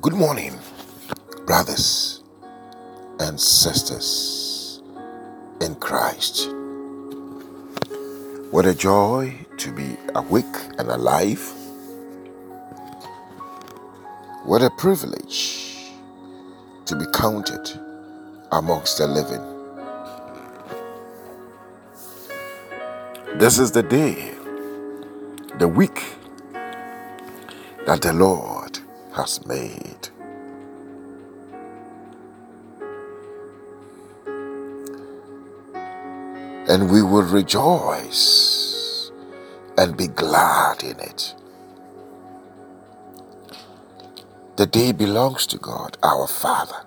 Good morning, brothers and sisters in Christ. What a joy to be awake and alive. What a privilege to be counted amongst the living. This is the day, the week that the Lord has made. And we will rejoice and be glad in it. The day belongs to God, our Father.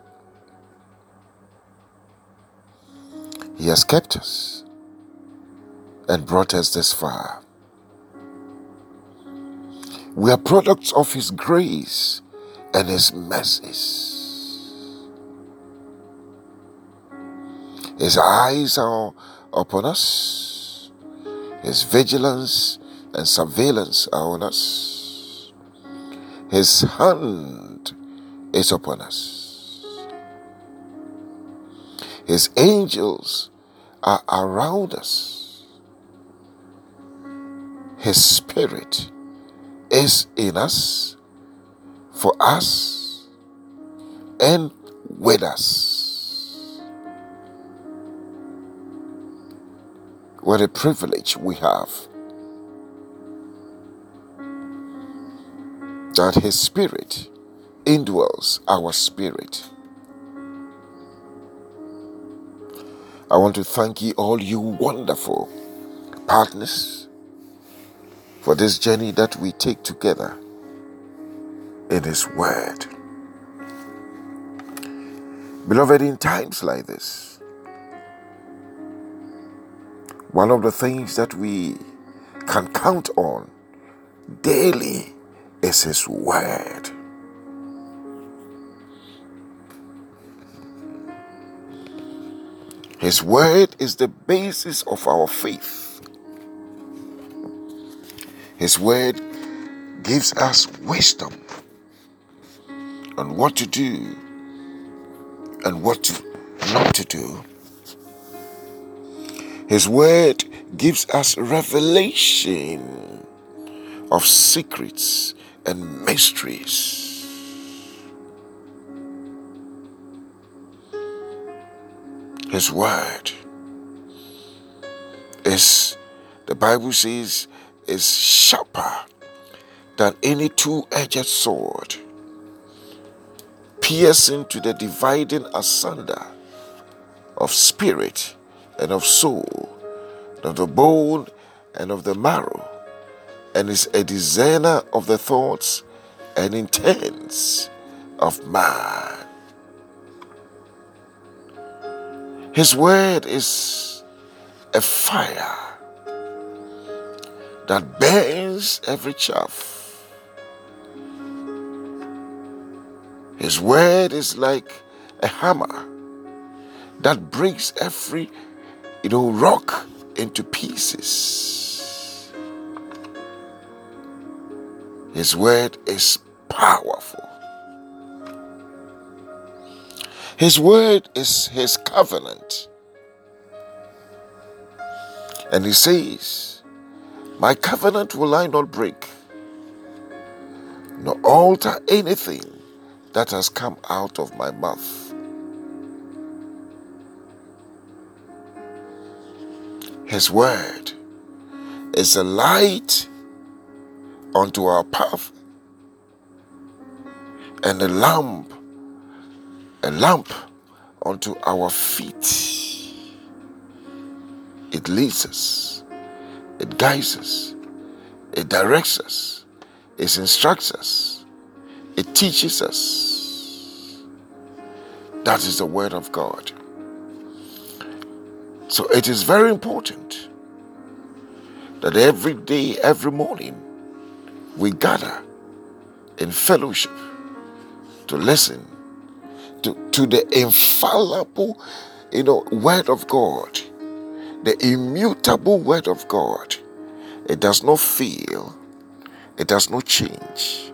He has kept us and brought us this far. We are products of His grace and His mercies. His eyes are upon us, His vigilance and surveillance are on us, His hand is upon us. His angels are around us. His spirit is in us, for us, and with us. What a privilege we have that His Spirit indwells our spirit. I want to thank you, all you wonderful partners for this journey that we take together in His Word. Beloved, in times like this, one of the things that we can count on daily is His Word. His Word is the basis of our faith. His word gives us wisdom on what to do and what to not to do. His word gives us revelation of secrets and mysteries. His word is, the Bible says, is sharper than any two edged sword, piercing to the dividing asunder of spirit and of soul, and of the bone and of the marrow, and is a discerner of the thoughts and intents of man. His word is a fire that burns every chaff. His word is like a hammer that breaks every, you know, rock into pieces. His word is powerful. His word is his covenant. And he says, my covenant will I not break, nor alter anything that has come out of my mouth. His word is a light unto our path and a lamp, a lamp unto our feet. It leads us it guides us, it directs us, it instructs us, it teaches us. That is the Word of God. So it is very important that every day, every morning, we gather in fellowship to listen to, to the infallible, you know, Word of God the immutable word of God. It does not fail, it does not change.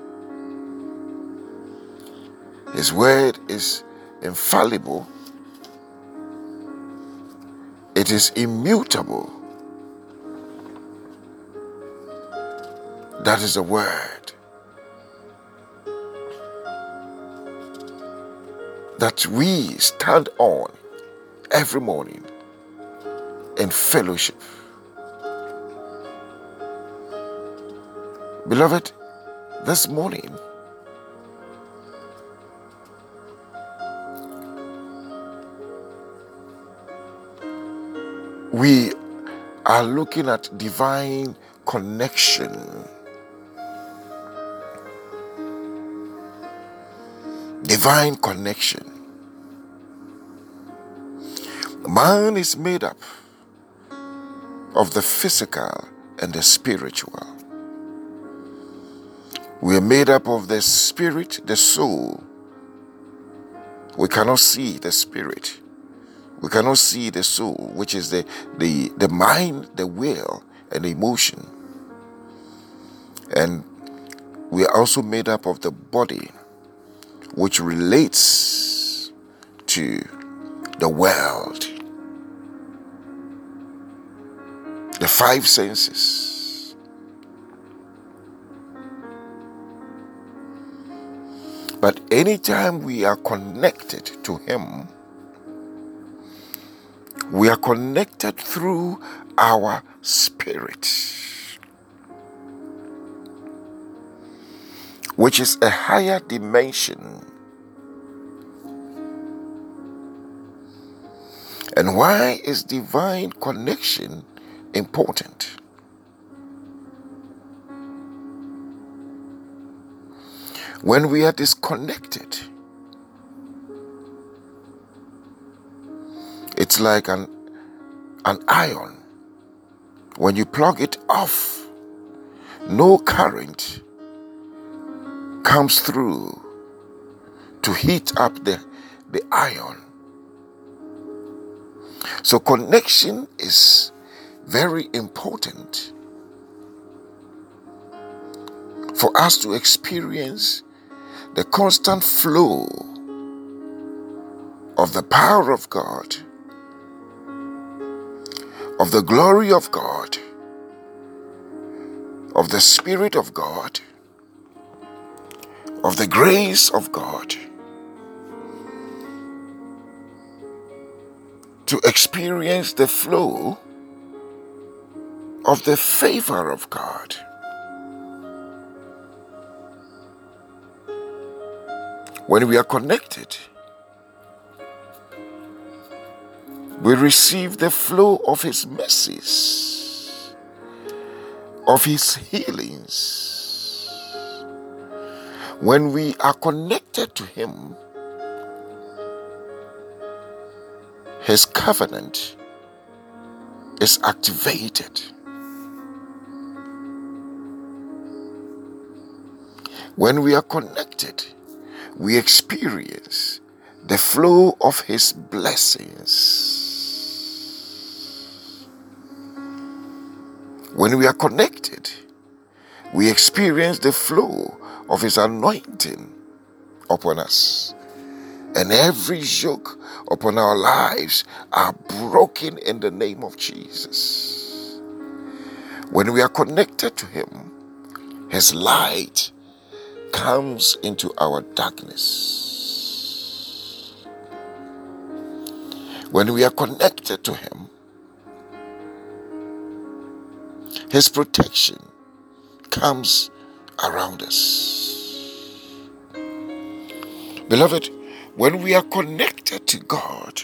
His word is infallible, it is immutable. That is the word that we stand on every morning in fellowship. Beloved, this morning, we are looking at divine connection. Divine connection. Man is made up of the physical and the spiritual. We are made up of the spirit, the soul. We cannot see the spirit. We cannot see the soul, which is the, the, the mind, the will, and the emotion. And we are also made up of the body, which relates to the world, the five senses. But anytime we are connected to Him, we are connected through our spirit, which is a higher dimension. And why is divine connection important? When we are disconnected, Like an, an iron. When you plug it off, no current comes through to heat up the, the iron. So, connection is very important for us to experience the constant flow of the power of God of the glory of God, of the Spirit of God, of the grace of God, to experience the flow of the favor of God. When we are connected, we receive the flow of His mercies, of His healings. When we are connected to Him, His covenant is activated. When we are connected, we experience the flow of His blessings. When we are connected, we experience the flow of His anointing upon us. And every yoke upon our lives are broken in the name of Jesus. When we are connected to Him, His light comes into our darkness. When we are connected to Him, His protection comes around us. Beloved, when we are connected to God,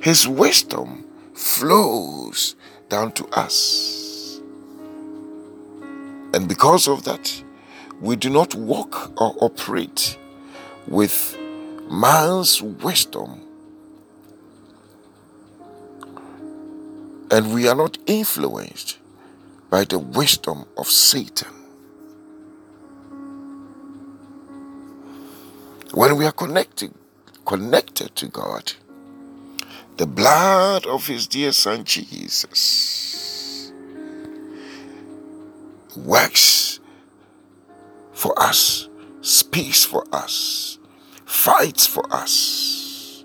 His wisdom flows down to us. And because of that, we do not walk or operate with man's wisdom And we are not influenced by the wisdom of Satan. When we are connected, connected to God, the blood of his dear son Jesus works for us speaks for us, fights for us,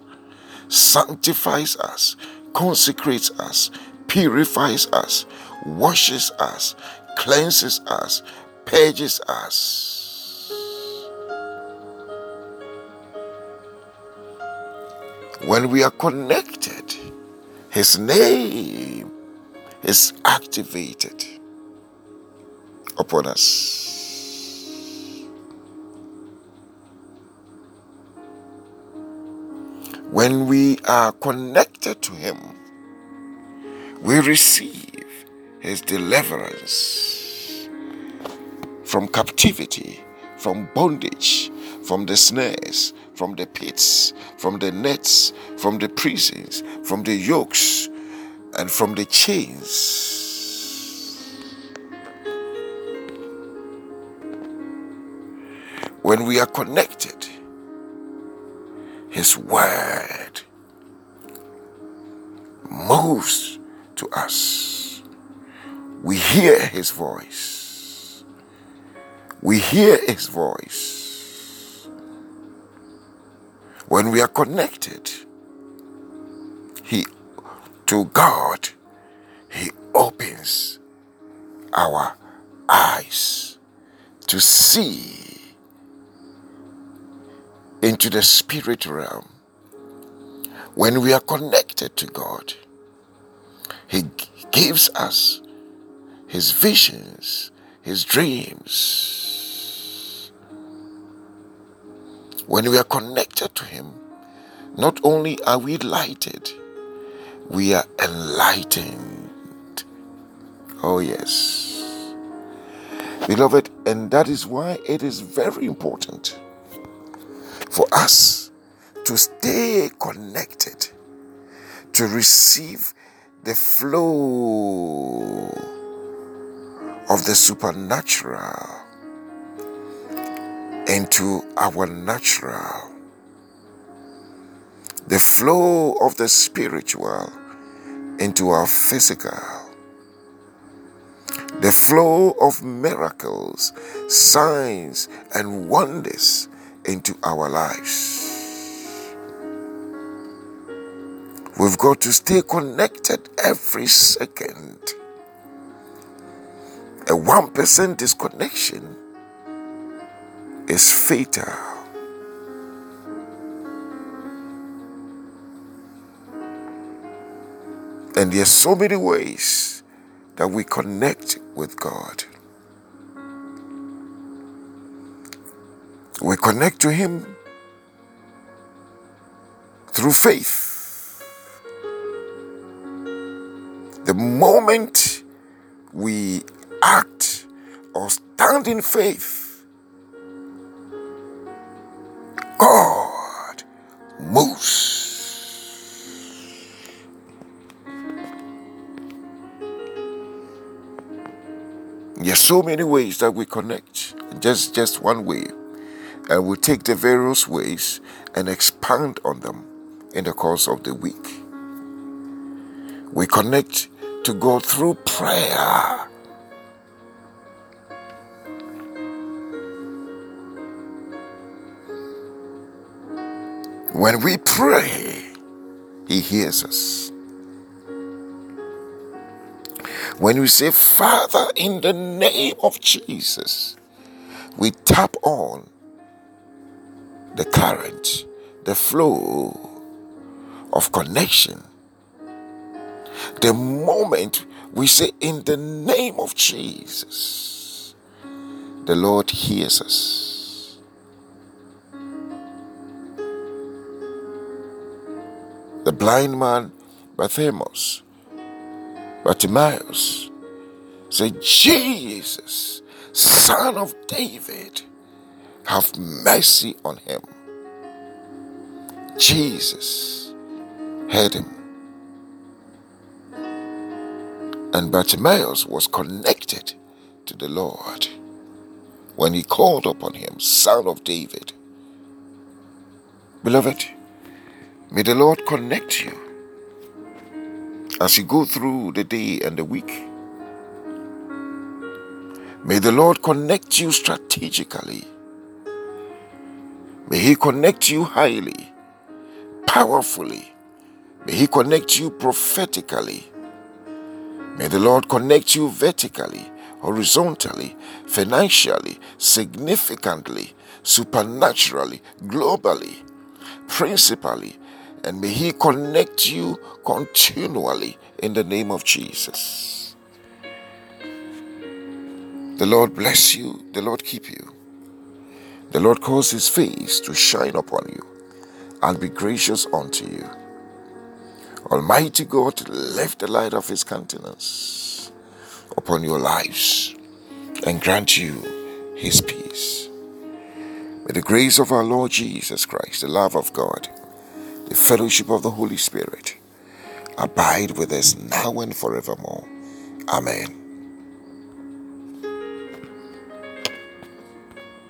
sanctifies us, consecrates us, purifies us, washes us, cleanses us, purges us. When we are connected, His name is activated upon us. When we are connected to Him, we receive His deliverance from captivity, from bondage, from the snares, from the pits, from the nets, from the prisons, from the yokes, and from the chains. When we are connected, his word moves to us. We hear His voice. We hear His voice. When we are connected, He to God, He opens our eyes to see into the spirit realm. When we are connected to God, He gives us His visions, His dreams. When we are connected to Him, not only are we lighted, we are enlightened. Oh, yes. Beloved, and that is why it is very important for us to stay connected, to receive the flow of the supernatural into our natural, the flow of the spiritual into our physical, the flow of miracles, signs, and wonders into our lives. We've got to stay connected every second. A 1% disconnection is fatal. And there are so many ways that we connect with God. We connect to Him through faith. The moment we act or stand in faith, God moves. There are so many ways that we connect. Just just one way and we'll take the various ways and expand on them in the course of the week. We connect to God through prayer. When we pray, He hears us. When we say, Father, in the name of Jesus, we tap on the current, the flow of connection. The moment we say, In the name of Jesus, the Lord hears us. The blind man, Bartimaeus, Bartimaeus, said, Jesus, son of David, have mercy on him. Jesus heard him. And Bartimaeus was connected to the Lord when he called upon him, Son of David. Beloved, may the Lord connect you as you go through the day and the week. May the Lord connect you strategically May He connect you highly, powerfully. May He connect you prophetically. May the Lord connect you vertically, horizontally, financially, significantly, supernaturally, globally, principally, and may He connect you continually in the name of Jesus. The Lord bless you, the Lord keep you. The Lord cause his face to shine upon you and be gracious unto you. Almighty God, lift the light of his countenance upon your lives and grant you his peace. May the grace of our Lord Jesus Christ, the love of God, the fellowship of the Holy Spirit abide with us now and forevermore. Amen.